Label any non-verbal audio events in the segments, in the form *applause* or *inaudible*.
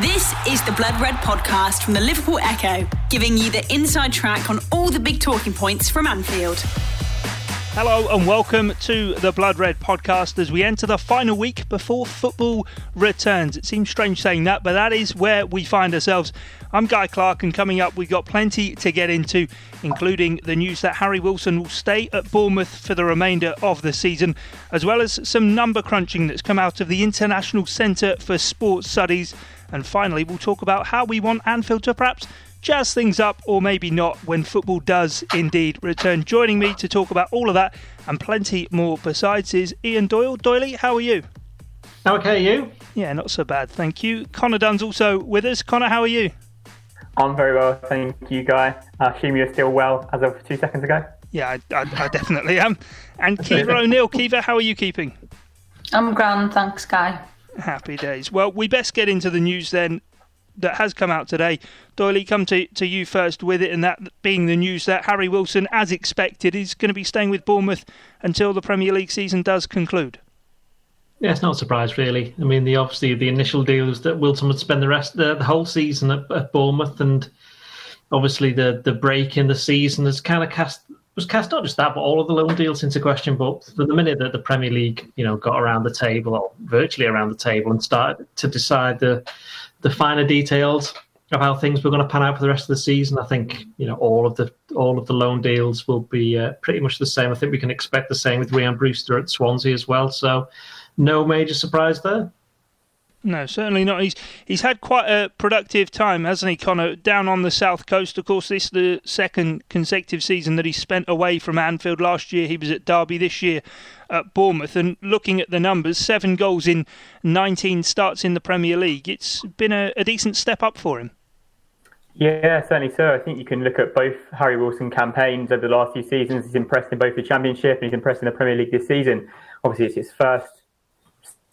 This is the Blood Red podcast from the Liverpool Echo, giving you the inside track on all the big talking points from Anfield. Hello and welcome to the Blood Red podcast as we enter the final week before football returns. It seems strange saying that, but that is where we find ourselves. I'm Guy Clark, and coming up, we've got plenty to get into, including the news that Harry Wilson will stay at Bournemouth for the remainder of the season, as well as some number crunching that's come out of the International Centre for Sports Studies. And finally, we'll talk about how we want Anfield to perhaps jazz things up, or maybe not, when football does indeed return. Joining me to talk about all of that and plenty more besides is Ian Doyle. Doyley, how are you? Okay, you? Yeah, not so bad, thank you. Connor Dunn's also with us. Connor, how are you? I'm very well, thank you, Guy. I assume you're still well as of two seconds ago. Yeah, I, I, I definitely am. And Kiva *laughs* O'Neill, Kiva, how are you keeping? I'm grand, thanks, Guy. Happy days. Well, we best get into the news then that has come out today. Doyley, come to, to you first with it, and that being the news that Harry Wilson, as expected, is going to be staying with Bournemouth until the Premier League season does conclude. Yeah, it's not a surprise, really. I mean, the obviously the initial deal was that Wilson would spend the rest the, the whole season at, at Bournemouth, and obviously the the break in the season has kind of cast was cast not just that, but all of the loan deals into question. But for the minute that the Premier League, you know, got around the table or virtually around the table and started to decide the the finer details of how things were going to pan out for the rest of the season, I think you know all of the all of the loan deals will be uh, pretty much the same. I think we can expect the same with Ryan Brewster at Swansea as well. So no major surprise there. No, certainly not. He's he's had quite a productive time, hasn't he, Connor? Down on the south coast. Of course, this is the second consecutive season that he spent away from Anfield. Last year he was at Derby. This year at Bournemouth. And looking at the numbers, seven goals in 19 starts in the Premier League. It's been a, a decent step up for him. Yeah, certainly so. I think you can look at both Harry Wilson campaigns over the last few seasons. He's impressed in both the Championship and he's impressed in the Premier League this season. Obviously, it's his first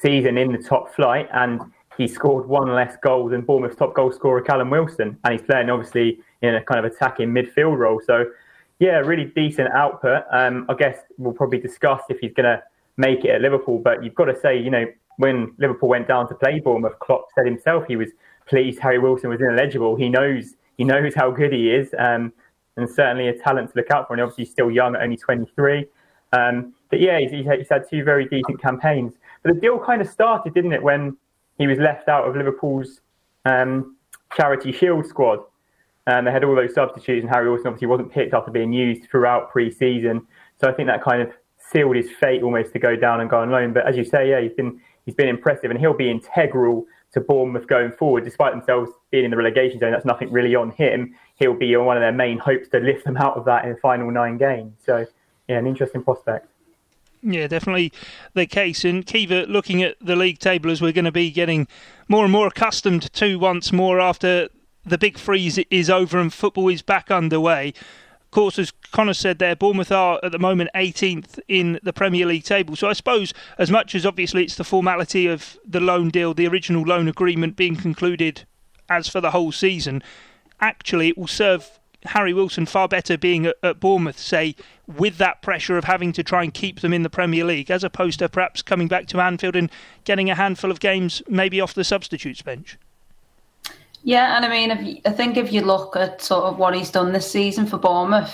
season in the top flight, and he scored one less goal than Bournemouth's top goal scorer Callum Wilson, and he's playing obviously in a kind of attacking midfield role. So, yeah, really decent output. Um, I guess we'll probably discuss if he's going to make it at Liverpool, but you've got to say, you know, when Liverpool went down to play Bournemouth, Klopp said himself he was pleased Harry Wilson was ineligible. He knows he knows how good he is, um, and certainly a talent to look out for. And obviously, he's still young at only 23. Um, but yeah, he's, he's had two very decent campaigns. But the deal kind of started, didn't it, when he was left out of Liverpool's um, charity shield squad. And they had all those substitutes, and Harry Wilson obviously wasn't picked after being used throughout pre-season. So I think that kind of sealed his fate almost to go down and go on loan. But as you say, yeah, he's been he's been impressive, and he'll be integral to Bournemouth going forward. Despite themselves being in the relegation zone, that's nothing really on him. He'll be one of their main hopes to lift them out of that in the final nine games. So yeah, an interesting prospect. Yeah, definitely the case. And Kiva, looking at the league table as we're going to be getting more and more accustomed to once more after the big freeze is over and football is back underway. Of course, as Connor said there, Bournemouth are at the moment 18th in the Premier League table. So I suppose, as much as obviously it's the formality of the loan deal, the original loan agreement being concluded as for the whole season, actually it will serve Harry Wilson far better being at, at, Bournemouth, say, with that pressure of having to try and keep them in the Premier League, as opposed to perhaps coming back to Anfield and getting a handful of games maybe off the substitutes bench. Yeah, and I mean, if I think if you look at sort of what he's done this season for Bournemouth,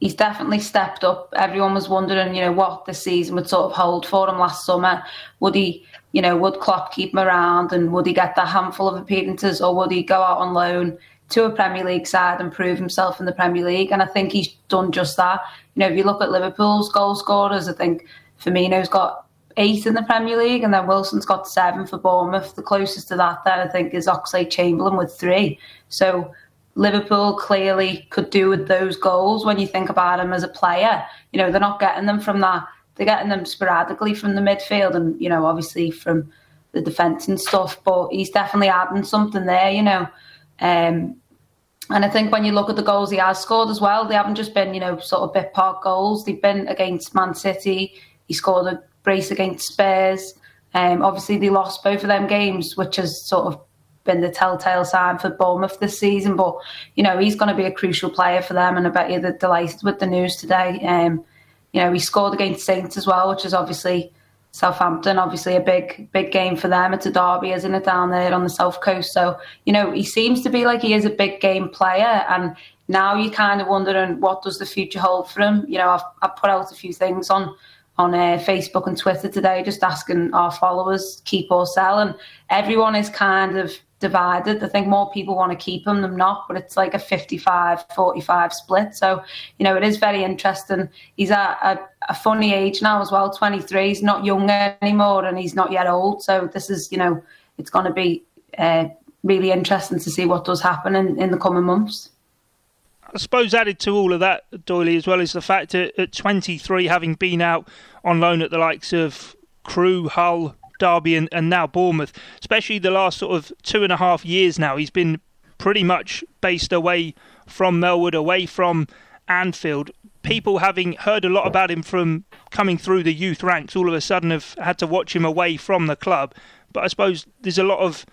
he's definitely stepped up. Everyone was wondering, you know, what the season would sort of hold for him last summer. Would he, you know, would Klopp keep him around and would he get that handful of appearances or would he go out on loan? To a Premier League side and prove himself in the Premier League. And I think he's done just that. You know, if you look at Liverpool's goal scorers, I think Firmino's got eight in the Premier League, and then Wilson's got seven for Bournemouth. The closest to that, then I think, is Oxlade Chamberlain with three. So Liverpool clearly could do with those goals when you think about him as a player. You know, they're not getting them from that. They're getting them sporadically from the midfield, and you know, obviously from the defence and stuff. But he's definitely adding something there. You know. Um, and I think when you look at the goals he has scored as well, they haven't just been, you know, sort of bit part goals. They've been against Man City. He scored a brace against Spurs. Um, obviously, they lost both of them games, which has sort of been the telltale sign for Bournemouth this season. But, you know, he's going to be a crucial player for them. And I bet you they're delighted with the news today. Um, you know, he scored against Saints as well, which is obviously Southampton. Obviously, a big big game for them. It's a derby, isn't it, down there on the south coast? So you know he seems to be like he is a big game player, and now you're kind of wondering what does the future hold for him. You know, I've, I've put out a few things on on uh, Facebook and Twitter today, just asking our followers keep or sell, and everyone is kind of divided. I think more people want to keep him than not, but it's like a 55 45 split. So, you know, it is very interesting. He's at a, a, funny age now as well 23. He's not young anymore and he's not yet old. So, this is, you know, it's going to be uh, really interesting to see what does happen in, in the coming months. I suppose added to all of that, Doyley, as well, is the fact that at 23, having been out on loan at the likes of Crewe, Hull, Derby and, and now Bournemouth, especially the last sort of two and a half years now, he's been pretty much based away from Melwood, away from Anfield. People having heard a lot about him from coming through the youth ranks, all of a sudden have had to watch him away from the club. But I suppose there's a lot of,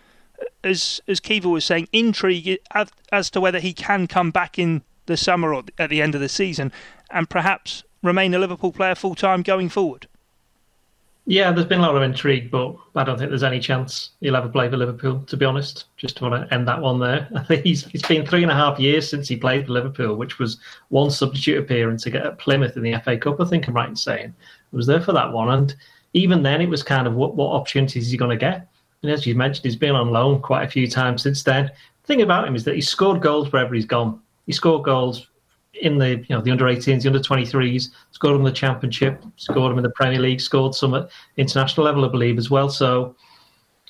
as as Kiva was saying, intrigue as, as to whether he can come back in the summer or at the end of the season, and perhaps remain a Liverpool player full time going forward. Yeah, there's been a lot of intrigue, but I don't think there's any chance he'll ever play for Liverpool. To be honest, just want to end that one there. I *laughs* think he's it's been three and a half years since he played for Liverpool, which was one substitute appearance at Plymouth in the FA Cup. I think I'm right in saying I was there for that one, and even then it was kind of what what opportunities is he going to get? And as you mentioned, he's been on loan quite a few times since then. The thing about him is that he's scored goals wherever he's gone. He scored goals in the you know the under 18s, the under 23s, scored them in the Championship, scored them in the Premier League, scored some at international level, I believe, as well. So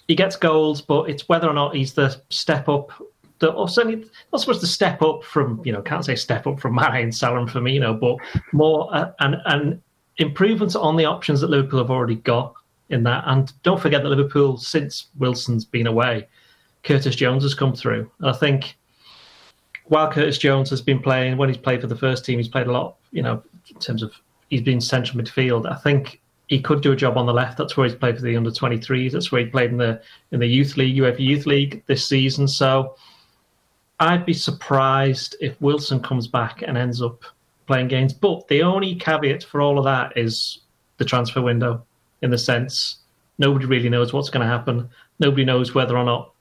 he gets goals, but it's whether or not he's the step up. The, or certainly not supposed to step up from you know can't say step up from *laughs* Mane, Salah, and Firmino, but more uh, and and improvements on the options that Liverpool have already got in that. And don't forget that Liverpool, since Wilson's been away, Curtis Jones has come through. And I think while Curtis Jones has been playing, when he's played for the first team, he's played a lot, you know, in terms of he's been central midfield. I think he could do a job on the left. That's where he's played for the under 23s. That's where he played in the in the youth league, UEFA Youth League this season. So I'd be surprised if Wilson comes back and ends up playing games. But the only caveat for all of that is the transfer window, in the sense nobody really knows what's going to happen. Nobody knows whether or not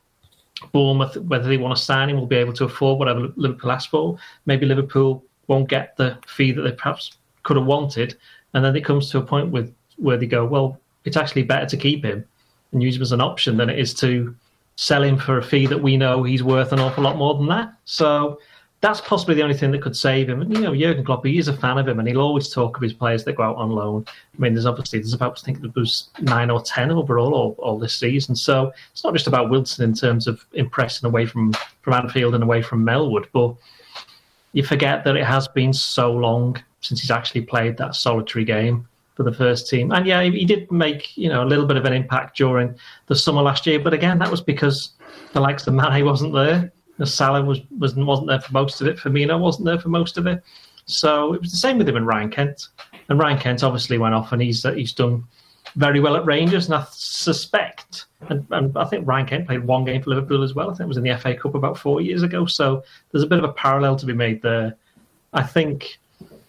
Bournemouth, whether they want to sign him, will be able to afford whatever Liverpool asks for. Maybe Liverpool won't get the fee that they perhaps could have wanted, and then it comes to a point with where they go, well, it's actually better to keep him and use him as an option than it is to sell him for a fee that we know he's worth an awful lot more than that. So that's possibly the only thing that could save him. And you know, Jurgen Klopp, he is a fan of him, and he'll always talk of his players that go out on loan. I mean, there's obviously there's about I think there was nine or ten overall all, all this season. So it's not just about Wilson in terms of impressing away from from Anfield and away from Melwood, but you forget that it has been so long since he's actually played that solitary game for the first team. And yeah, he did make you know a little bit of an impact during the summer last year, but again, that was because the likes of Mane wasn't there. Salah was, was wasn't there for most of it. Firmino wasn't there for most of it. So it was the same with him and Ryan Kent. And Ryan Kent obviously went off, and he's uh, he's done very well at Rangers. And I suspect, and, and, I think Ryan Kent played one game for Liverpool as well. I think it was in the FA Cup about four years ago. So there's a bit of a parallel to be made there. I think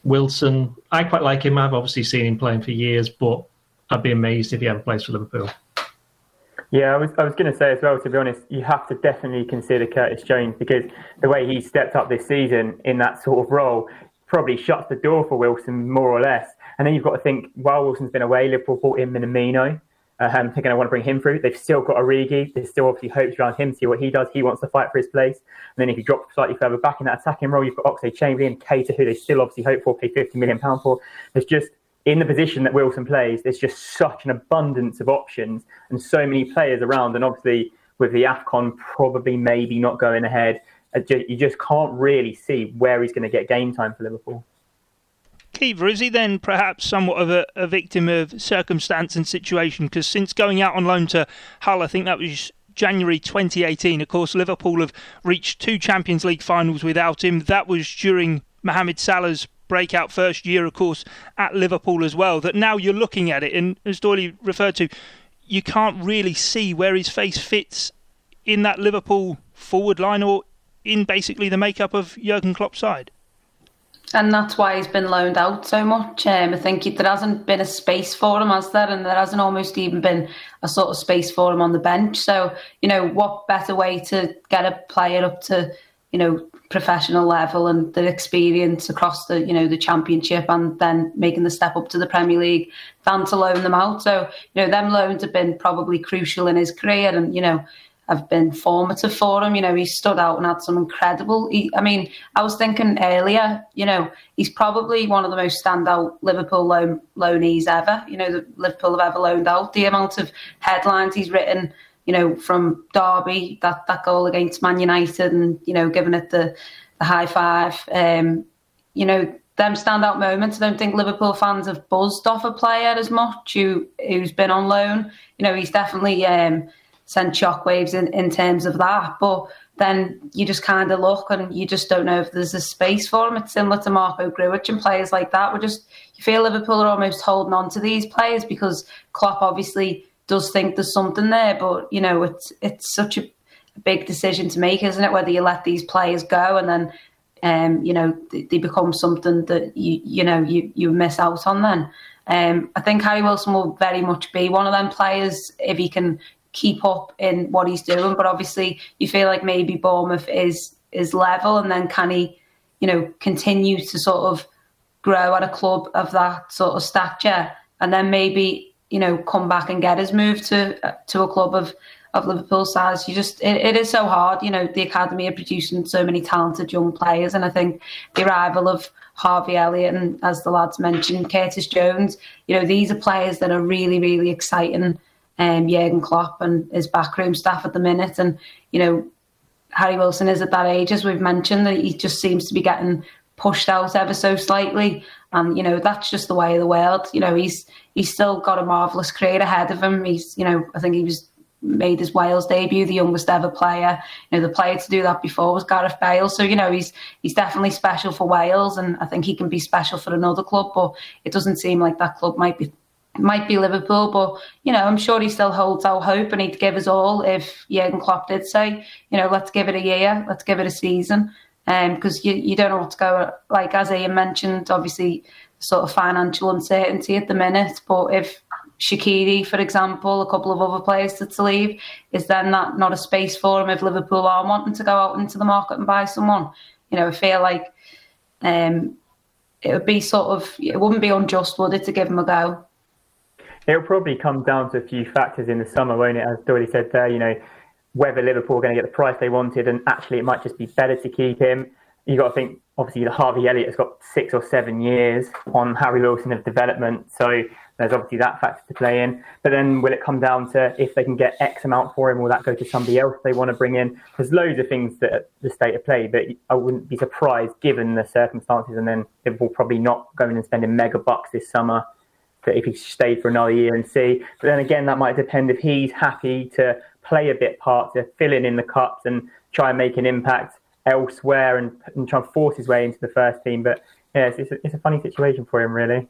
Wilson, I quite like him. I've obviously seen him playing for years, but I'd be amazed if he ever plays for Liverpool. Yeah, I was, I was going to say as well, to be honest, you have to definitely consider Curtis Jones because the way he stepped up this season in that sort of role probably shuts the door for Wilson more or less. And then you've got to think, while Wilson's been away, Liverpool bought in Minamino. Um, they're going to want to bring him through. They've still got Origi. There's still obviously hopes around him, see what he does. He wants to fight for his place. And then if you drop slightly further back in that attacking role, you've got Oxlade Chamberlain, Keita, who they still obviously hope for, pay £50 million for. There's just in the position that Wilson plays, there's just such an abundance of options and so many players around. And obviously, with the AFCON probably maybe not going ahead, uh, you just can't really see where he's going to get game time for Liverpool. Kiva, is he then perhaps somewhat of a, a victim of circumstance and situation? Because since going out on loan to Hull, I think that was January 2018. Of course, Liverpool have reached two Champions League finals without him. That was during Mohamed Salah's breakout first year, of course, at Liverpool as well. That now you're looking at it, and as Doyley referred to, you can't really see where his face fits in that Liverpool forward line or in basically the makeup of Jurgen Klopp's side. and that's why he's been loaned out so much. Um, I think there hasn't been a space for him, has there? And there hasn't almost even been a sort of space for him on the bench. So, you know, what better way to get a player up to, you know, professional level and the experience across the, you know, the championship and then making the step up to the Premier League than to loan them out. So, you know, them loans have been probably crucial in his career. And, you know, have been formative for him. You know, he stood out and had some incredible. He, I mean, I was thinking earlier, you know, he's probably one of the most standout Liverpool loan loanees ever. You know, that Liverpool have ever loaned out. The amount of headlines he's written, you know, from Derby, that that goal against Man United, and you know, giving it the the high five. Um, you know, them standout moments. I don't think Liverpool fans have buzzed off a player as much who who's been on loan. You know, he's definitely. Um, send shockwaves in, in terms of that. But then you just kind of look and you just don't know if there's a space for him. It's similar to Marko Grujic and players like that. We're just you feel Liverpool are almost holding on to these players because Klopp obviously does think there's something there, but you know it's it's such a big decision to make, isn't it? Whether you let these players go and then um, you know they, they become something that you you know you you miss out on then. Um, I think Harry Wilson will very much be one of them players if he can keep up in what he's doing. But obviously, you feel like maybe Bournemouth is is level, and then can he, you know, continue to sort of grow at a club of that sort of stature, and then maybe you know come back and get his move to to a club of of Liverpool size. You just it, it is so hard. You know, the academy are producing so many talented young players, and I think the arrival of Harvey Elliott and, as the lads mentioned, Curtis Jones. You know, these are players that are really, really exciting um, Jurgen Klopp and his backroom staff at the minute. And, you know, Harry Wilson is at that age, as we've mentioned, that he just seems to be getting pushed out ever so slightly. And, you know, that's just the way of the world. You know, he's he's still got a marvellous career ahead of him. He's, you know, I think he was made his Wales debut, the youngest ever player. You know, the player to do that before was Gareth Bale. So, you know, he's he's definitely special for Wales and I think he can be special for another club, but it doesn't seem like that club might be might be Liverpool, but you know, I'm sure he still holds out hope and he'd give us all if Jurgen Klopp did say, you know, let's give it a year, let's give it a season. Because um, you, you don't know what to go like as Ian mentioned, obviously sort of financial uncertainty at the minute. But if Shaqiri, for example, a couple of other players to leave, is then that not a space for him if Liverpool are wanting to go out into the market and buy someone? You know, I feel like um, it would be sort of it wouldn't be unjust, would it, to give him a go? It'll probably come down to a few factors in the summer, won't it? As Doherty said there, you know, whether Liverpool are going to get the price they wanted, and actually it might just be better to keep him. You've got to think, obviously, the Harvey Elliott has got six or seven years on Harry Wilson of development, so there's obviously that factor to play in. But then will it come down to if they can get X amount for him, will that go to somebody else they want to bring in? There's loads of things that the state of play, but I wouldn't be surprised given the circumstances. And then Liverpool probably not going and spending mega bucks this summer that if he stayed for another year and see. But then again, that might depend if he's happy to play a bit part, to fill in in the cups and try and make an impact elsewhere and, and try and force his way into the first team. But yeah, it's, it's, a, it's a funny situation for him, really.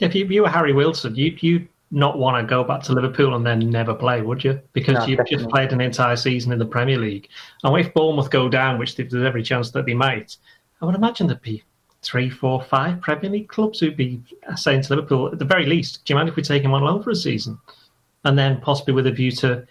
If you, you were Harry Wilson, you you not want to go back to Liverpool and then never play, would you? Because no, you've definitely. just played an entire season in the Premier League. And if Bournemouth go down, which there's every chance that they might, I would imagine there'd be three, four, five Premier League clubs who'd be saying to Liverpool, at the very least, do you mind if we take him on loan for a season? And then possibly with a view to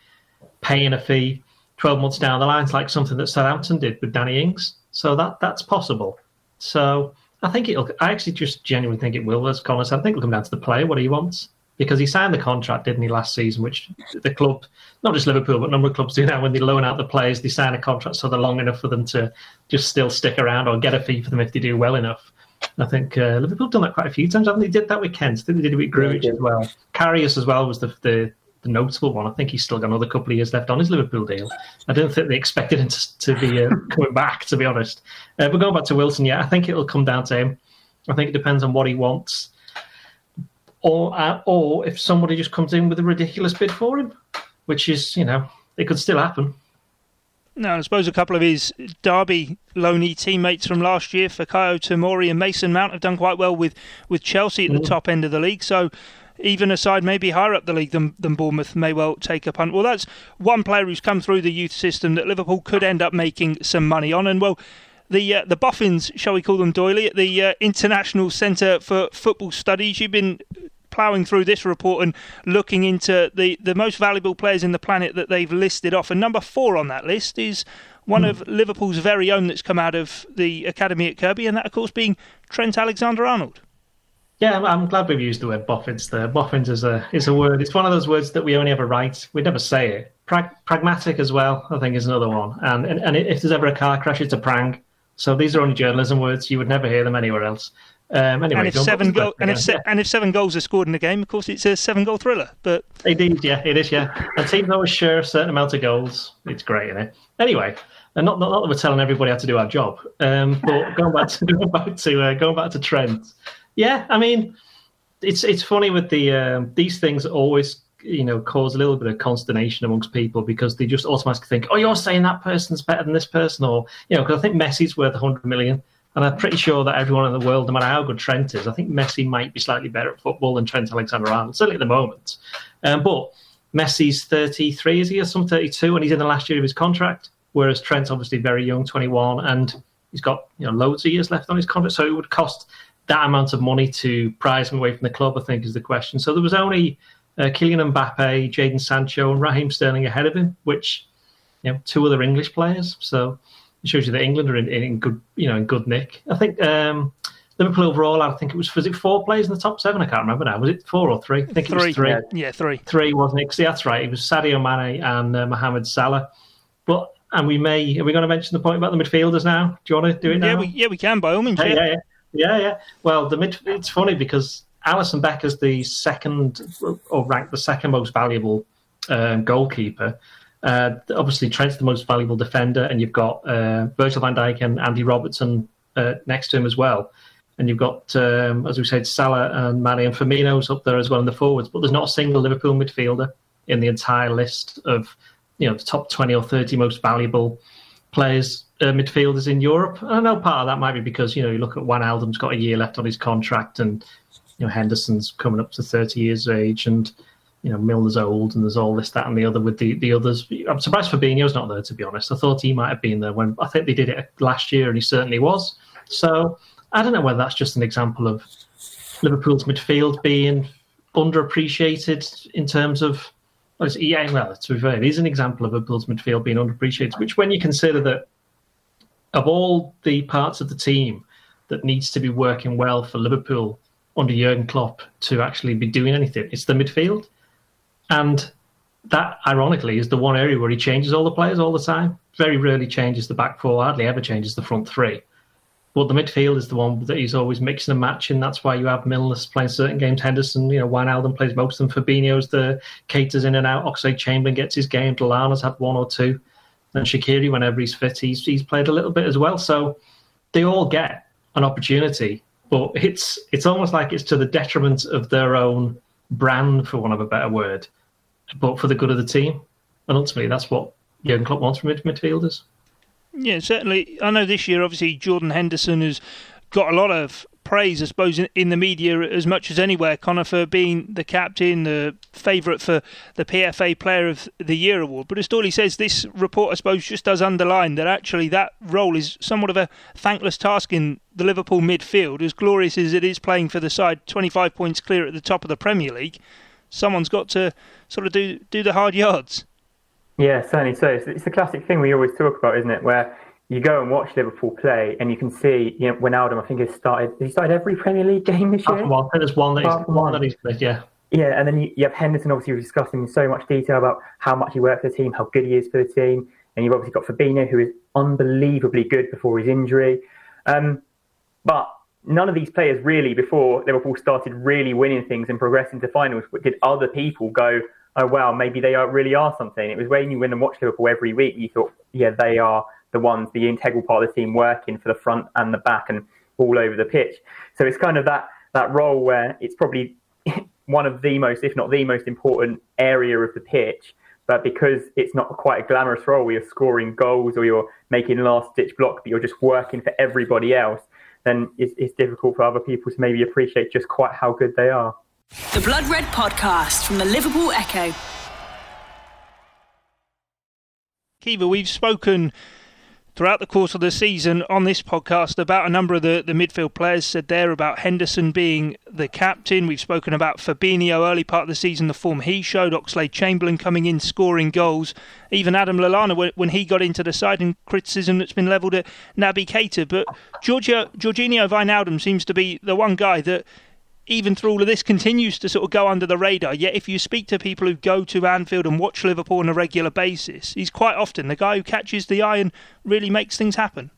paying a fee 12 months down the line, like something that Southampton did with Danny Ings. So that that's possible. So I think it'll, I actually just genuinely think it will, as Connor said. I think it'll come down to the player, what he wants because he signed the contract, didn't he, last season? Which the club, not just Liverpool, but a number of clubs do now. When they loan out the players, they sign a contract so they're long enough for them to just still stick around or get a fee for them if they do well enough. I think uh, Liverpool have done that quite a few times. I think they did that with Kent. I think they did it with Grujic as well. Karius as well was the, the notable one. I think he's still got another couple of years left on his Liverpool deal. I don't think they expected him to, to be uh, *laughs* coming back, to be honest. Uh, but going back to Wilson, yeah, I think it'll come down to him. I think it depends on what he wants or uh, or if somebody just comes in with a ridiculous bid for him, which is you know it could still happen. Now, I suppose a couple of his Derby loanee teammates from last year, Fikayo Tomori and Mason Mount, have done quite well with, with Chelsea at the mm. top end of the league. So even a side maybe higher up the league than, than Bournemouth may well take a punt. Well, that's one player who's come through the youth system that Liverpool could end up making some money on. And, well, the uh, the boffins, shall we call them, Doyley, at the uh, International Centre for Football Studies. You've been ploughing through this report and looking into the, the most valuable players in the planet that they've listed off. And number four on that list is one mm. of Liverpool's very own that's come out of the academy at Kirkby, and that, of course, being Trent Alexander Arnold. Yeah, I'm glad we've used the word boffins there. Boffins is a is a word. It's one of those words that we only ever write. We never say it. Prag- pragmatic as well, I think, is another one. And, and and if there's ever a car crash, it's a prang. So these are only journalism words. You would never hear them anywhere else. Um, anyway, and if seven go- and if se- and if seven goals are scored in a game, of course, it's a seven goal thriller. But indeed, yeah, it is. Yeah, and teams always share a certain amount of goals. It's great, isn't it? Anyway, and not, not, not that we're telling everybody how to do our job, um, but *laughs* going back to *laughs* going back to uh, going back to Trent. Yeah, I mean, it's it's funny with the um, these things always you know cause a little bit of consternation amongst people because they just automatically think, oh, you're saying that person's better than this person, or you know, because I think Messi's worth 100 million. And I'm pretty sure that everyone in the world, no matter how good Trent is, I think Messi might be slightly better at football than Trent Alexander Arnold, certainly at the moment. Um, but Messi's 33, is he, or some 32, and he's in the last year of his contract, whereas Trent's obviously very young, 21, and he's got you know loads of years left on his contract. So it would cost that amount of money to prize him away from the club, I think, is the question. So there was only uh, Kylian Mbappe, Jadon Sancho, and Raheem Sterling ahead of him, which you know two other English players. So it shows you that England are in, in good, you know, in good nick. I think um, Liverpool overall, I think it was was it four players in the top seven? I can't remember now. Was it four or three? I think three, it was three. Yeah, yeah three. Three wasn't it? See, that's right. It was Sadio Mane and uh, Mohamed Salah. But and we may are we going to mention the point about the midfielders now? Do you want to do it now? Yeah, we, yeah, we can by all means. Yeah, yeah, yeah, yeah, yeah. Well, the mid. It's funny because Alisson Becker's the second or ranked the second most valuable um, goalkeeper. Uh, obviously, Trent's the most valuable defender, and you've got uh, Virgil van Dijk and Andy Robertson uh, next to him as well. And you've got, um, as we said, Salah and Mane and Firmino's up there as well in the forwards. But there's not a single Liverpool midfielder in the entire list of, you know, the top 20 or 30 most valuable players, uh, midfielders in Europe. And I know part of that might be because, you know, you look at Wijnaldum's got a year left on his contract and, you know, Henderson's coming up to 30 years of age and you know, Milner's old and there's all this, that, and the other with the, the others. I'm surprised Fabinho's not there, to be honest. I thought he might have been there when I think they did it last year and he certainly was. So I don't know whether that's just an example of Liverpool's midfield being underappreciated in terms of. Well, yeah, well, to be fair, it is an example of Liverpool's midfield being underappreciated, which when you consider that of all the parts of the team that needs to be working well for Liverpool under Jurgen Klopp to actually be doing anything, it's the midfield. And that, ironically, is the one area where he changes all the players all the time. Very rarely changes the back four, hardly ever changes the front three. But the midfield is the one that he's always mixing and matching. That's why you have Milner playing certain games. Henderson, you know, Wijnaldum plays most of them. Fabinho's the caters in and out. Oxlade Chamberlain gets his game. Lallana's had one or two. And Shaqiri, whenever he's fit, he's, he's played a little bit as well. So they all get an opportunity, but it's it's almost like it's to the detriment of their own brand, for want of a better word, but for the good of the team. And ultimately, that's what Jurgen Klopp wants from midfielders. Yeah, certainly. I know this year, obviously, Jordan Henderson has got a lot of praise, I suppose, in, in the media as much as anywhere. Connor for being the captain, the favourite for the PFA Player of the Year award. But as Doyley says, this report, I suppose, just does underline that actually that role is somewhat of a thankless task in the Liverpool midfield. As glorious as it is playing for the side, 25 points clear at the top of the Premier League, someone's got to sort of do do the hard yards. Yeah, certainly so. It's the classic thing we always talk about, isn't it? Where you go and watch Liverpool play, and you can see, you know, Wijnaldum, I think has started. He started every Premier League game this year. There's one that he's, one. that he's played, yeah. Yeah, and then you, you have Henderson obviously we discussing in so much detail about how much he worked for the team, how good he is for the team, and you've obviously got Fabinho, who is unbelievably good before his injury. Um, but none of these players really, before Liverpool started really winning things and progressing to finals, did other people go, oh wow, maybe they are really are something. It was when you win and watch Liverpool every week, you thought, yeah, they are the ones, the integral part of the team working for the front and the back and all over the pitch. So it's kind of that that role where it's probably *laughs* one of the most, if not the most important area of the pitch. But because it's not quite a glamorous role where you're scoring goals or you're making last ditch block, but you're just working for everybody else, then it's, it's difficult for other people to maybe appreciate just quite how good they are. The Blood Red Podcast from the Liverpool Echo. Kiva, we've spoken throughout the course of the season on this podcast about a number of the, the midfield players. Said there about Henderson being the captain. We've spoken about Fabinho early part of the season, the form he showed. Oxlade Chamberlain coming in, scoring goals. Even Adam Lallana when, when he got into the side, and criticism that's been levelled at Naby Keita. But Georgia, Georginio Wijnaldum seems to be the one guy that even through all of this, continues to sort of go under the radar. Yet, if you speak to people who go to Anfield and watch Liverpool on a regular basis, he's quite often the guy who catches the eye and really makes things happen.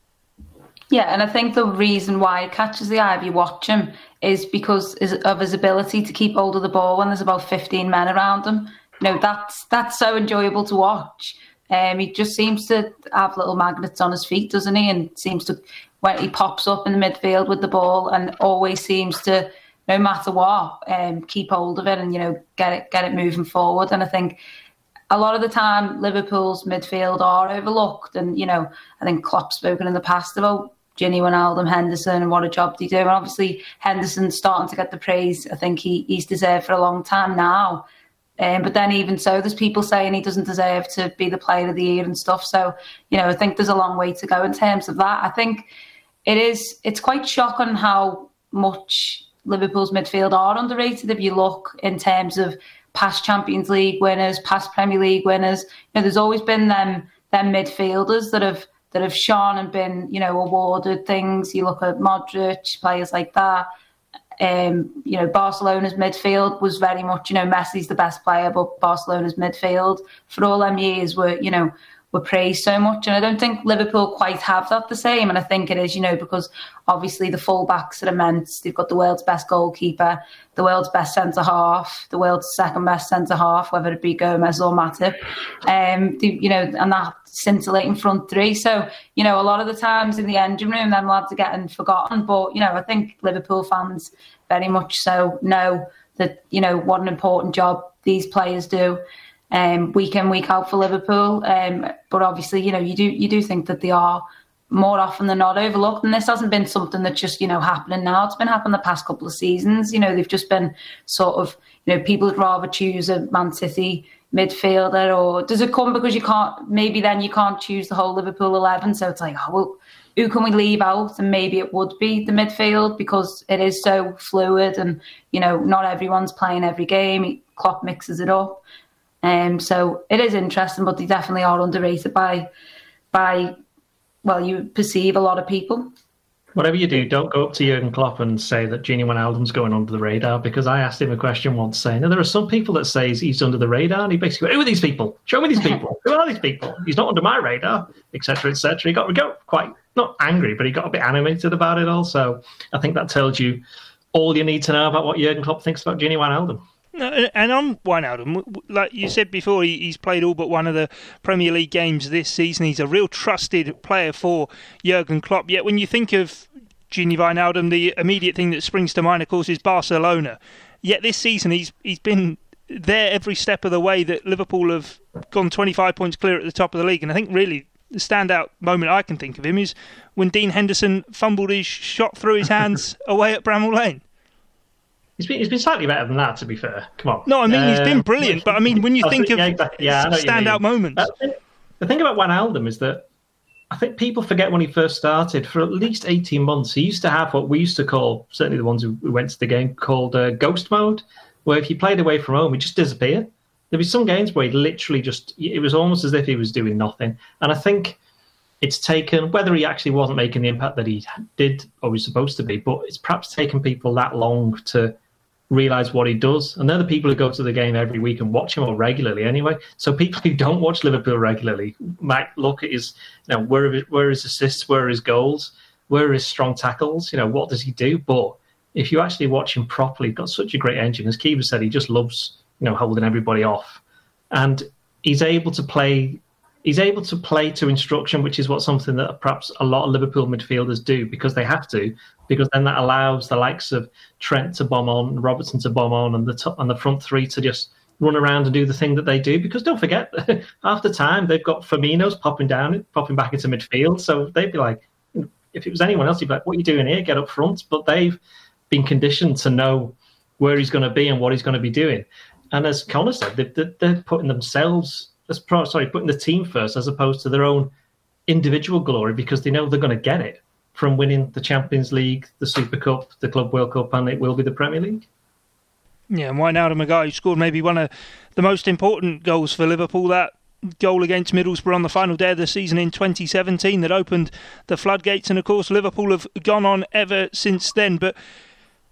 Yeah, and I think the reason why it catches the eye if you watch him is because of his ability to keep hold of the ball when there's about 15 men around him. You know, that's that's so enjoyable to watch. Um, he just seems to have little magnets on his feet, doesn't he? And seems to when he pops up in the midfield with the ball, and always seems to no matter what, um, keep hold of it and you know get it get it moving forward. And I think a lot of the time Liverpool's midfield are overlooked, and you know I think Klopp's spoken in the past about Gini Wijnaldum, Henderson, and what a job they do. And obviously Henderson's starting to get the praise I think he, he's deserved for a long time now. Um, but then even so, there's people saying he doesn't deserve to be the player of the year and stuff. So you know I think there's a long way to go in terms of that. I think it is it's quite shocking how much Liverpool's midfield are underrated if you look in terms of past Champions League winners, past Premier League winners. You know, there's always been them them midfielders that have that have shone and been, you know, awarded things. You look at Modric, players like that. Um, you know, Barcelona's midfield was very much, you know, Messi's the best player, but Barcelona's midfield for all them years were, you know, were praised so much. And I don't think Liverpool quite have that the same. And I think it is, you know, because obviously the fullbacks are immense. They've got the world's best goalkeeper, the world's best centre half, the world's second best centre half, whether it be Gomez or Matip. Um, the, you know, and that scintillating front three. So, you know, a lot of the times in the engine room, them lads are getting forgotten. But, you know, I think Liverpool fans very much so know that, you know, what an important job these players do um, week in week out for Liverpool. Um, but obviously, you know, you do you do think that they are more often than not overlooked. And this hasn't been something that's just you know happening now. It's been happening the past couple of seasons. You know, they've just been sort of you know people would rather choose a Man City midfielder, or does it come because you can't? Maybe then you can't choose the whole Liverpool eleven. So it's like, oh well. Who can we leave out? And maybe it would be the midfield because it is so fluid, and you know not everyone's playing every game. Klopp mixes it up. Um, so it is interesting, but they definitely are underrated by by well, you perceive a lot of people. Whatever you do, don't go up to Jurgen Klopp and say that Gini Wijnaldum's going under the radar because I asked him a question once saying, there are some people that say he's under the radar and he basically went, who are these people? Show me these people. *laughs* who are these people? He's not under my radar, etc., etc. He got, got quite, not angry, but he got a bit animated about it all. So I think that tells you all you need to know about what Jurgen Klopp thinks about Gini Wijnaldum. And on Wijnaldum, like you said before, he's played all but one of the Premier League games this season. He's a real trusted player for Jurgen Klopp. Yet when you think of Gini Wijnaldum, the immediate thing that springs to mind, of course, is Barcelona. Yet this season, he's he's been there every step of the way that Liverpool have gone 25 points clear at the top of the league. And I think really the standout moment I can think of him is when Dean Henderson fumbled his shot through his hands *laughs* away at Bramall Lane. He's been, he's been slightly better than that, to be fair. Come on. No, I mean, he's been um, brilliant, but I mean, when you think of yeah, standout moments. Uh, the thing about Wijnaldum is that I think people forget when he first started. For at least 18 months, he used to have what we used to call, certainly the ones who went to the game, called uh, ghost mode, where if he played away from home, he'd just disappear. There'd be some games where he literally just, it was almost as if he was doing nothing. And I think it's taken, whether he actually wasn't making the impact that he did or was supposed to be, but it's perhaps taken people that long to realize what he does. And they're the people who go to the game every week and watch him or regularly anyway. So people who don't watch Liverpool regularly might look at his, you know, where where his assists, where his goals, where his strong tackles, you know, what does he do? But if you actually watch him properly, he's got such a great engine. As Kiva said, he just loves, you know, holding everybody off. And he's able to play he's able to play to instruction, which is what something that perhaps a lot of Liverpool midfielders do because they have to, because then that allows the likes of Trent to bomb on, Robertson to bomb on, and the top, and the front three to just run around and do the thing that they do. Because don't forget, *laughs* after time they've got Firmino's popping down, popping back into midfield, so they'd be like, if it was anyone else, you'd be like, "What are you doing here? Get up front!" But they've been conditioned to know where he's going to be and what he's going to be doing. And as Connor said, they're, they're putting themselves as sorry, putting the team first as opposed to their own individual glory because they know they're going to get it from winning the Champions League, the Super Cup, the Club World Cup, and it will be the Premier League. Yeah, and Wijnaldum, a guy who scored maybe one of the most important goals for Liverpool, that goal against Middlesbrough on the final day of the season in 2017 that opened the floodgates. And of course, Liverpool have gone on ever since then. But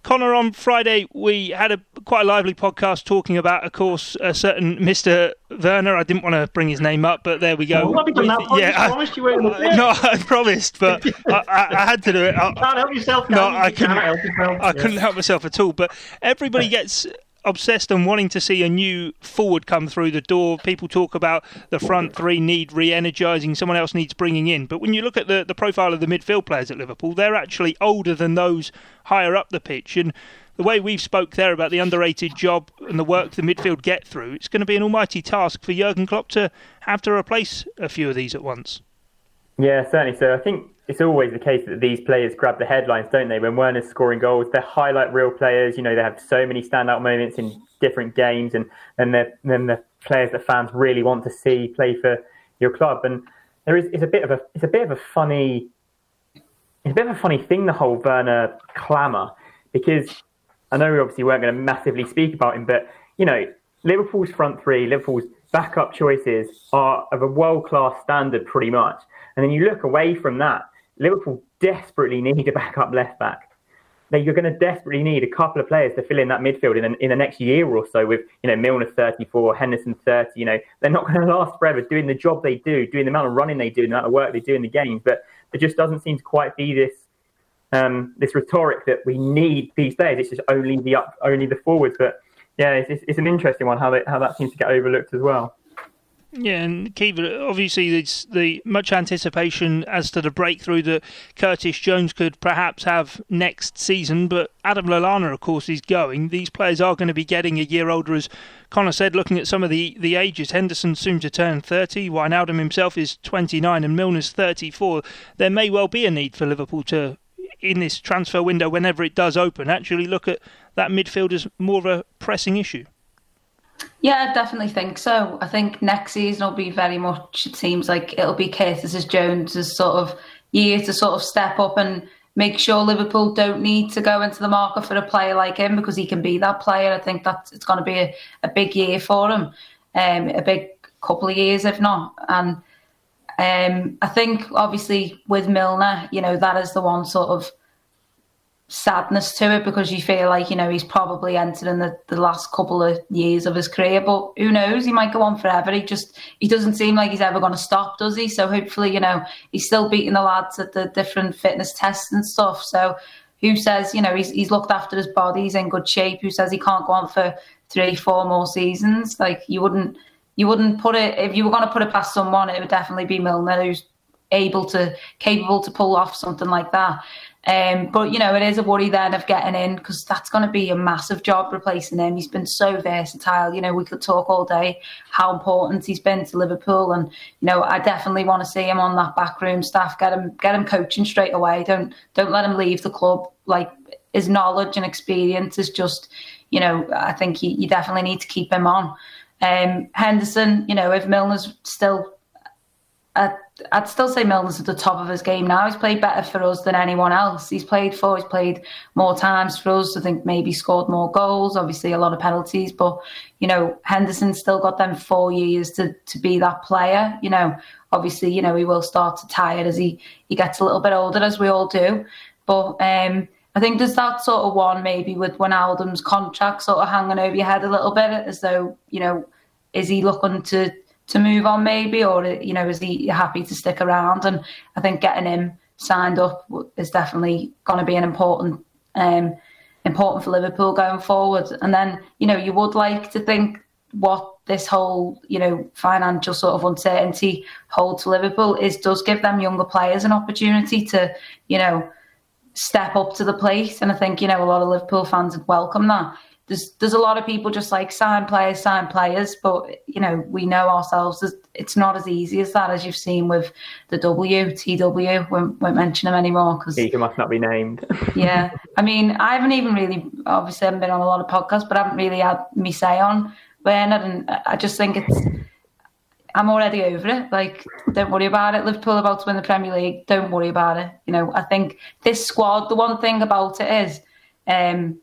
Connor, on Friday we had a quite a lively podcast talking about, of course, a certain Mr. Werner. I didn't want to bring his name up, but there we go. Well, yeah, I, promised you were *laughs* No, I promised, but *laughs* I, I, I, had to do it. I, you can't help yourself. No, I couldn't. Help yourself. I couldn't help myself at all. But everybody gets obsessed and wanting to see a new forward come through the door. People talk about the front three need re-energising, someone else needs bringing in. But when you look at the, the profile of the midfield players at Liverpool, they're actually older than those higher up the pitch. And the way we've spoke there about the underrated job and the work the midfield get through, it's going to be an almighty task for Jurgen Klopp to have to replace a few of these at once. Yeah, certainly. So I think it's always the case that these players grab the headlines, don't they? When Werner's scoring goals, they're highlight reel players. You know, they have so many standout moments in different games, and then they're then the players that fans really want to see play for your club. And there is it's a bit of a it's a bit of a funny it's a bit of a funny thing the whole Werner clamour because I know we obviously weren't going to massively speak about him, but you know Liverpool's front three, Liverpool's backup choices are of a world class standard pretty much. And then you look away from that Liverpool desperately need a backup left back. Now you're going to desperately need a couple of players to fill in that midfield in, in the next year or so. With you know Milner 34, Henderson 30. You know they're not going to last forever doing the job they do, doing the amount of running they do, the amount of work they do in the games. But there just doesn't seem to quite be this um, this rhetoric that we need these players. It's just only the up, only the forwards. But yeah, it's, it's, it's an interesting one how they, how that seems to get overlooked as well. Yeah, and Kiva, obviously, it's the much anticipation as to the breakthrough that Curtis Jones could perhaps have next season. But Adam Lallana, of course, is going. These players are going to be getting a year older, as Connor said. Looking at some of the, the ages, Henderson soon to turn 30, Wijnaldum himself is 29, and Milner's 34. There may well be a need for Liverpool to, in this transfer window, whenever it does open, actually look at that midfield as more of a pressing issue. Yeah, I definitely think so. I think next season will be very much, it seems like it'll be Curtis Jones's sort of year to sort of step up and make sure Liverpool don't need to go into the market for a player like him because he can be that player. I think that it's going to be a, a big year for him, um, a big couple of years, if not. And um, I think obviously with Milner, you know, that is the one sort of sadness to it because you feel like you know he's probably entering the, the last couple of years of his career but who knows? He might go on forever. He just he doesn't seem like he's ever going to stop does he? So hopefully you know he's still beating the lads at the different fitness tests and stuff. So who says you know he's, he's looked after his body he's in good shape. Who says he can't go on for three four more seasons? Like you wouldn't you wouldn't put it if you were going to put it past someone it would definitely be Milner who's able to capable to pull off something like that um, but you know, it is a worry then of getting in because that's going to be a massive job replacing him. He's been so versatile. You know, we could talk all day how important he's been to Liverpool, and you know, I definitely want to see him on that backroom staff. Get him, get him coaching straight away. Don't don't let him leave the club. Like his knowledge and experience is just, you know, I think he, you definitely need to keep him on. Um, Henderson, you know, if Milner's still at I'd still say Milner's at the top of his game now. He's played better for us than anyone else. He's played for, he's played more times for us. I think maybe scored more goals, obviously a lot of penalties. But, you know, Henderson's still got them four years to, to be that player. You know, obviously, you know, he will start to tire as he, he gets a little bit older, as we all do. But um, I think there's that sort of one maybe with Wijnaldum's contract sort of hanging over your head a little bit as though, you know, is he looking to to move on maybe, or you know, is he happy to stick around? And I think getting him signed up is definitely going to be an important um, important for Liverpool going forward. And then you know, you would like to think what this whole you know financial sort of uncertainty holds to Liverpool is does give them younger players an opportunity to you know step up to the plate. And I think you know a lot of Liverpool fans would welcome that there's there's a lot of people just like sign players, sign players, but you know we know ourselves it's not as easy as that as you've seen with the W TW. Won't, won't mention them anymore because he must not be named. *laughs* yeah, I mean I haven't even really obviously I haven't been on a lot of podcasts, but I haven't really had me say on Werner, and I just think it's I'm already over it. Like, don't worry about it. Liverpool about to win the Premier League. Don't worry about it. You know, I think this squad. The one thing about it is, um,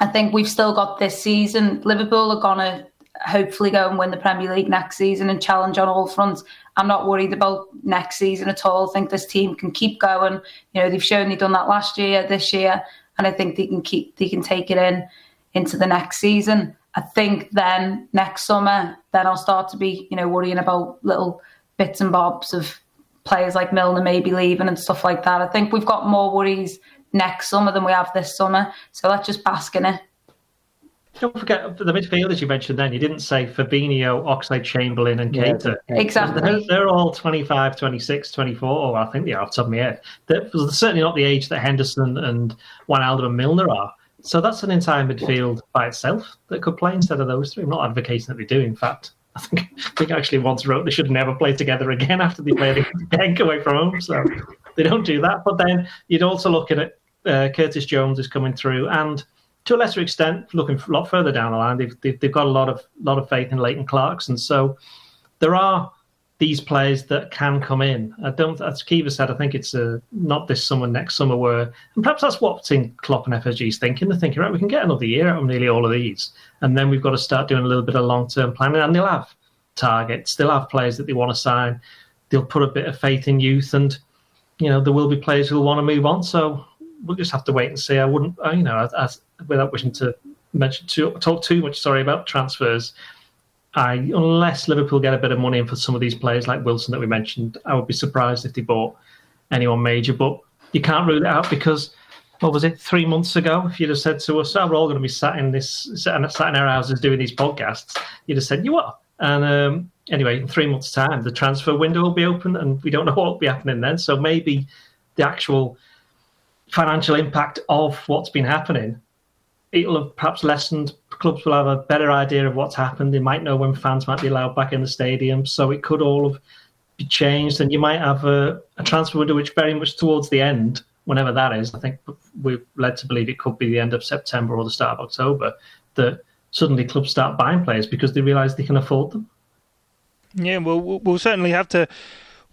I think we've still got this season. Liverpool are gonna hopefully go and win the Premier League next season and challenge on all fronts. I'm not worried about next season at all. I think this team can keep going. You know, they've shown they've done that last year, this year, and I think they can keep they can take it in into the next season. I think then next summer, then I'll start to be, you know, worrying about little bits and bobs of players like Milner maybe leaving and stuff like that. I think we've got more worries next summer than we have this summer. So let's just bask in it. Don't forget the midfielders you mentioned then. You didn't say Fabinho, Oxlade Chamberlain, and Keita. Yeah, exactly. They're, they're, all 25, 26, 24, or I think they are off the top of my head. They're, they're certainly not the age that Henderson and Wijnaldum and Milner are. So that's an entire midfield by itself that could play instead of those three. I'm not advocating that they do. In fact, *laughs* I think I think actually once wrote they should never play together again after they played *laughs* against away from home. So they don't do that. But then you'd also look at it. Uh, Curtis Jones is coming through, and to a lesser extent, looking a lot further down the line, they've, they've, they've got a lot of lot of faith in Leighton Clarkson. So there are these players that can come in. I don't, as Kiva said, I think it's uh, not this summer, next summer, where, and perhaps that's what's in Klopp and FSG's thinking. They're thinking, right, we can get another year out of nearly all of these. And then we've got to start doing a little bit of long term planning. And they'll have targets, they'll have players that they want to sign. They'll put a bit of faith in youth, and, you know, there will be players who will want to move on. So we'll just have to wait and see. I wouldn't, you know, as, as, without wishing to mention too, talk too much, sorry, about transfers. I, unless Liverpool get a bit of money in for some of these players like Wilson that we mentioned, I would be surprised if they bought anyone major. But you can't rule it out because what was it three months ago? If you'd have said to us, oh, "We're all going to be sat in this sat in, our houses doing these podcasts," you'd have said, "You are." And um, anyway, in three months' time, the transfer window will be open, and we don't know *laughs* what will be happening then. So maybe the actual financial impact of what's been happening it'll have perhaps lessened. Clubs will have a better idea of what's happened. They might know when fans might be allowed back in the stadium. So it could all have be changed, and you might have a, a transfer window which very much towards the end, whenever that is. I think we're led to believe it could be the end of September or the start of October. That suddenly clubs start buying players because they realise they can afford them. Yeah, well, we'll certainly have to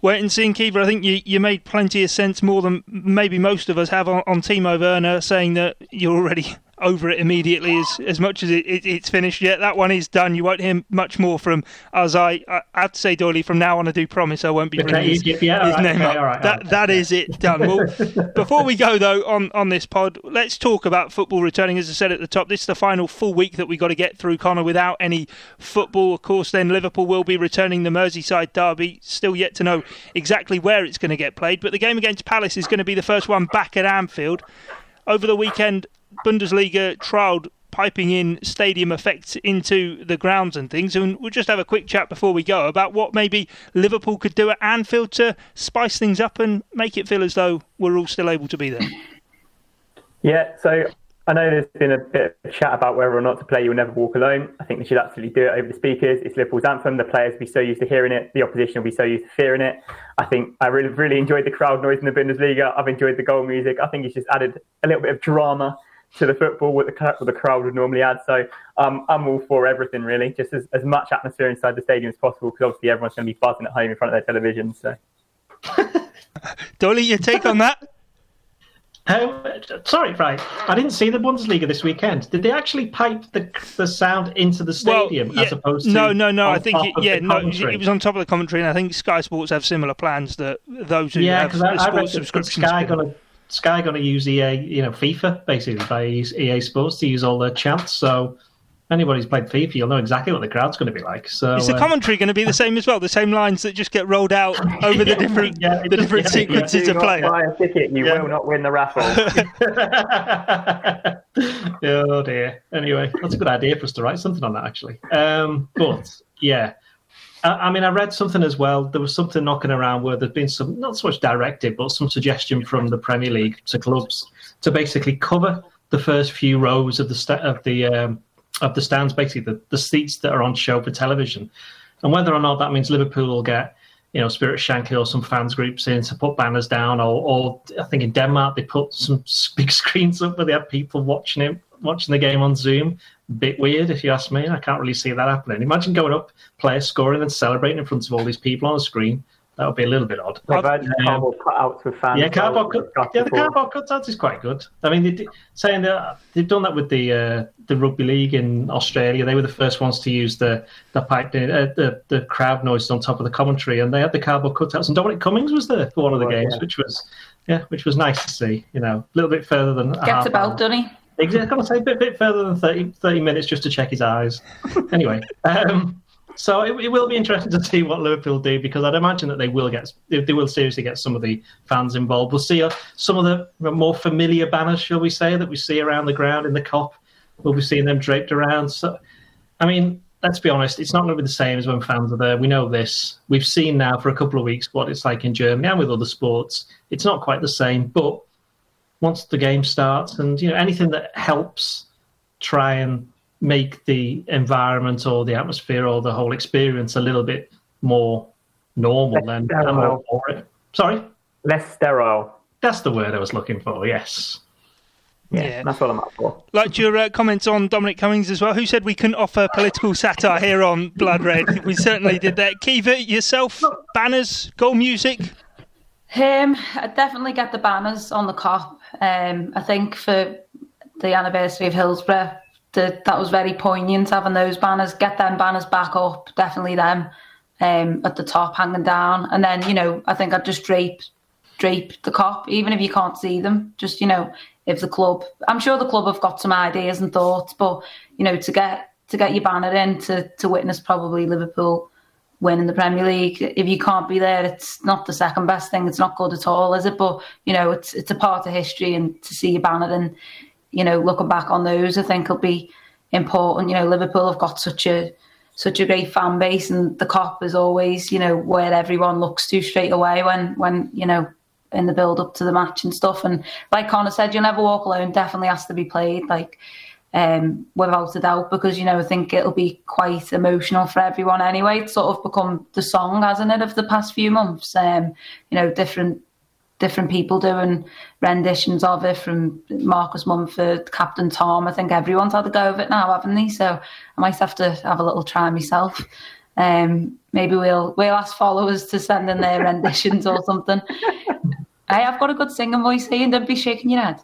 wait and see, Kiva. I think you, you made plenty of sense, more than maybe most of us have on, on Timo Werner, saying that you're already over it immediately as, as much as it, it, it's finished yet. That one is done. You won't hear much more from as I, I have to say, Doyley, from now on, I do promise I won't be okay, his, yeah, his right, name okay, up. that, that is it done. Well, *laughs* before we go, though, on, on this pod, let's talk about football returning. As I said at the top, this is the final full week that we've got to get through, Connor, without any football. Of course, then Liverpool will be returning the Merseyside derby. Still yet to know exactly where it's going to get played, but the game against Palace is going to be the first one back at Anfield. Over the weekend, Bundesliga trialled piping in stadium effects into the grounds and things. And we'll just have a quick chat before we go about what maybe Liverpool could do at Anfield to spice things up and make it feel as though we're all still able to be there. Yeah, so I know there's been a bit of chat about whether or not to play You'll Never Walk Alone. I think they should absolutely do it over the speakers. It's Liverpool's anthem. The players will be so used to hearing it. The opposition will be so used to fearing it. I think I really, really enjoyed the crowd noise in the Bundesliga. I've enjoyed the goal music. I think it's just added a little bit of drama to the football what the, what the crowd would normally add. So um, I'm all for everything really, just as, as much atmosphere inside the stadium as possible because obviously everyone's going to be buzzing at home in front of their television. So, *laughs* Doyley, your take on that? Um, sorry, right. I didn't see the Bundesliga this weekend. Did they actually pipe the the sound into the stadium well, yeah, as opposed to? No, no, no. I think it, yeah, no. It was on top of the commentary, and I think Sky Sports have similar plans that those who yeah, have I, sports I subscriptions. Sky gonna Sky going to use EA, you know, FIFA basically by EA Sports to use all their chants. So anybody who's played FIFA, you'll know exactly what the crowd's going to be like. So is the uh, commentary going to be the same as well? The same lines that just get rolled out *laughs* over the different yeah, the different yeah, sequences yeah. of play. Buy a ticket, you will not win the raffle. *laughs* oh dear. Anyway, that's a good idea for us to write something on that actually. Um, but yeah. I mean, I read something as well. There was something knocking around where there's been some, not so much directed, but some suggestion from the Premier League to clubs to basically cover the first few rows of the of the um, of the stands, basically the, the seats that are on show for television, and whether or not that means Liverpool will get you know Spirit Shankly or some fans groups in to put banners down, or, or I think in Denmark they put some *laughs* big screens up where they have people watching it, watching the game on Zoom. Bit weird, if you ask me. I can't really see that happening. Imagine going up, player scoring, and celebrating in front of all these people on a screen. That would be a little bit odd. I've heard um, cardboard cutouts with fans. Yeah, cardboard, cut, yeah, the cardboard cutouts is quite good. I mean, they, saying that they've done that with the uh, the rugby league in Australia. They were the first ones to use the the pipe, uh, the the crowd noise on top of the commentary, and they had the cardboard cutouts. And Dominic Cummings was there for one of the games, yeah. which was yeah, which was nice to see. You know, a little bit further than gets about, doesn't he? I've got to say a bit, bit further than 30, 30 minutes just to check his eyes. *laughs* anyway, um, so it, it, will be interesting to see what Liverpool do because I'd imagine that they will get they will seriously get some of the fans involved. We'll see uh, some of the more familiar banners, shall we say, that we see around the ground in the Kop. We'll be seeing them draped around. So, I mean, let's be honest, it's not going to be the same as when fans are there. We know this. We've seen now for a couple of weeks what it's like in Germany and with other sports. It's not quite the same, but once the game starts, and you know anything that helps try and make the environment or the atmosphere or the whole experience a little bit more normal, then I'm all for it. Sorry, less sterile. That's the word I was looking for. Yes. Yeah, yeah, that's what I'm up for. Like your uh, comments on Dominic Cummings as well. Who said we couldn't offer political satire here on Blood Red? we certainly did that. Kiva, yourself, banners, goal music. Um, I definitely get the banners on the Kop. Um, I think for the anniversary of Hillsborough, the, that was very poignant having those banners. Get them banners back up, definitely them um, at the top hanging down, and then you know I think I'd just drape drape the Kop, even if you can't see them. Just you know, if the club, I'm sure the club have got some ideas and thoughts, but you know, to get to get your banner in to to witness probably Liverpool win in the Premier League. If you can't be there, it's not the second best thing. It's not good at all, is it? But you know, it's it's a part of history, and to see you banner and you know looking back on those, I think will be important. You know, Liverpool have got such a such a great fan base, and the Kop is always you know where everyone looks to straight away when when you know in the build up to the match and stuff. And like Connor said, you'll never walk alone. Definitely has to be played. Like um, without a doubt, because you know I think it'll be quite emotional for everyone anyway. It's sort of become the song, hasn't it, of the past few months? Um, you know, different different people doing renditions of it from Marcus Mumford, Captain Tom. I think everyone's had a go of it now, haven't they? So I might have to have a little try myself. Um, maybe we'll we'll ask followers to send in their renditions or something. *laughs* Hey, I've got a good singing voice here, and don't be shaking your head.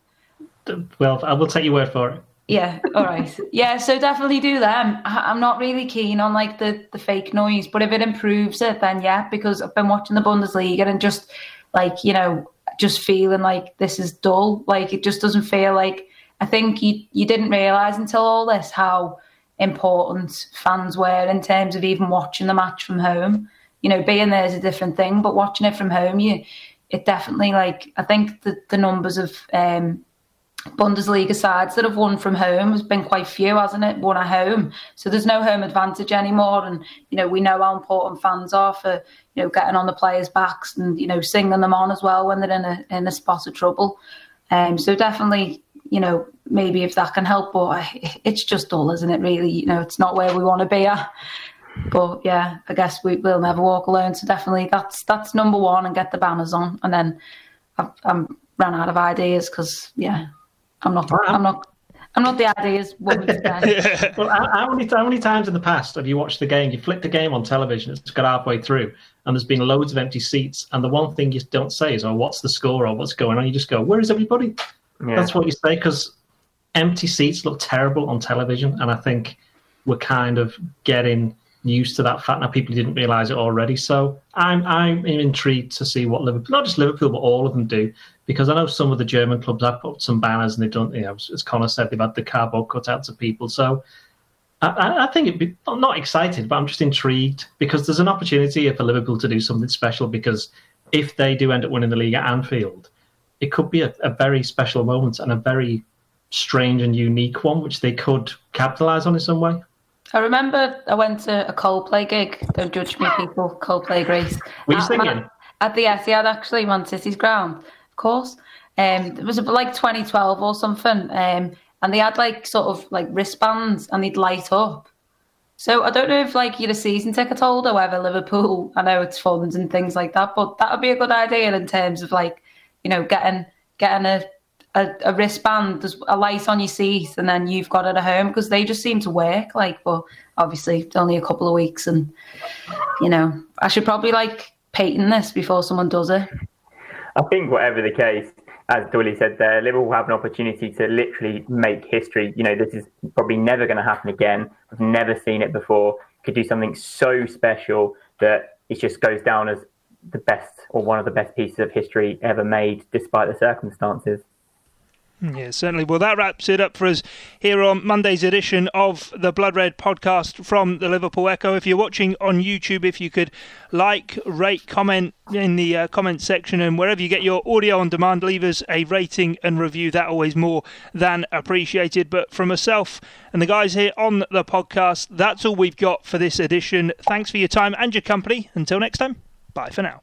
Well, I will take your word for it. Yeah, all right. yeah, so definitely do them. I'm not really keen on like the, the fake noise, but if it improves it, then yeah, because I've been watching the Bundesliga and just like, you know, just feeling like this is dull. Like it just doesn't feel like I think you you didn't realise until all this how important fans were in terms of even watching the match from home. You know, being there is a different thing, but watching it from home, you it definitely like I think the, the numbers of um Bundesliga sides that have won from home has been quite few, hasn't it? Won at home, so there's no home advantage anymore. And you know we know how important fans are for you know getting on the players' backs and you know singing them on as well when they're in a in a spot of trouble. Um, so definitely, you know, maybe if that can help, but it's just dull, isn't it? Really, you know, it's not where we want to be at. But yeah, I guess we will never walk alone. So definitely, that's that's number one, and get the banners on, and then I've, I'm ran out of ideas because yeah. I'm not. I'm not. I'm not the *laughs* ideas. *laughs* yeah. Well, how many how many times in the past have you watched the game? You flick the game on television. It's got halfway through, and there's been loads of empty seats. And the one thing you don't say is, "Oh, what's the score?" or "What's going on?" You just go, "Where is everybody?" Yeah. That's what you say because empty seats look terrible on television, and I think we're kind of getting used to that fact now. People didn't realise it already, so I'm I'm intrigued to see what Liverpool, not just Liverpool, but all of them do because I know some of the German clubs have put some banners and they've done, you know, as Connor said, they've had the cardboard cutouts of people. So I, I think it'd be, I'm not excited, but I'm just intrigued because there's an opportunity for Liverpool to do something special. Because if they do end up winning the league at Anfield, it could be a, a very special moment and a very strange and unique one, which they could capitalise on in some way. I remember I went to a Coldplay gig. Don't judge me, people. Coldplay Grace. Were you at, singing? At the Etihad, actually, Man City's ground of course. Um, it was like 2012 or something, um, and they had like sort of like wristbands, and they'd light up. So I don't know if like you're a season ticket holder, whether Liverpool, *laughs* I know it's funds and things like that, but that would be a good idea in terms of like, you know, getting getting a a, a wristband, there's a light on your seat, and then you've got it at home because they just seem to work. Like, but obviously it's only a couple of weeks, and you know, I should probably like patent this before someone does it. I think whatever the case, as Dolly said there, Liverpool have an opportunity to literally make history. You know, this is probably never going to happen again. I've never seen it before. Could do something so special that it just goes down as the best or one of the best pieces of history ever made, despite the circumstances. Yeah, certainly. Well, that wraps it up for us here on Monday's edition of the Blood Red podcast from the Liverpool Echo. If you're watching on YouTube, if you could like, rate, comment in the uh, comment section, and wherever you get your audio on demand, leave us a rating and review. That always more than appreciated. But from myself and the guys here on the podcast, that's all we've got for this edition. Thanks for your time and your company. Until next time, bye for now.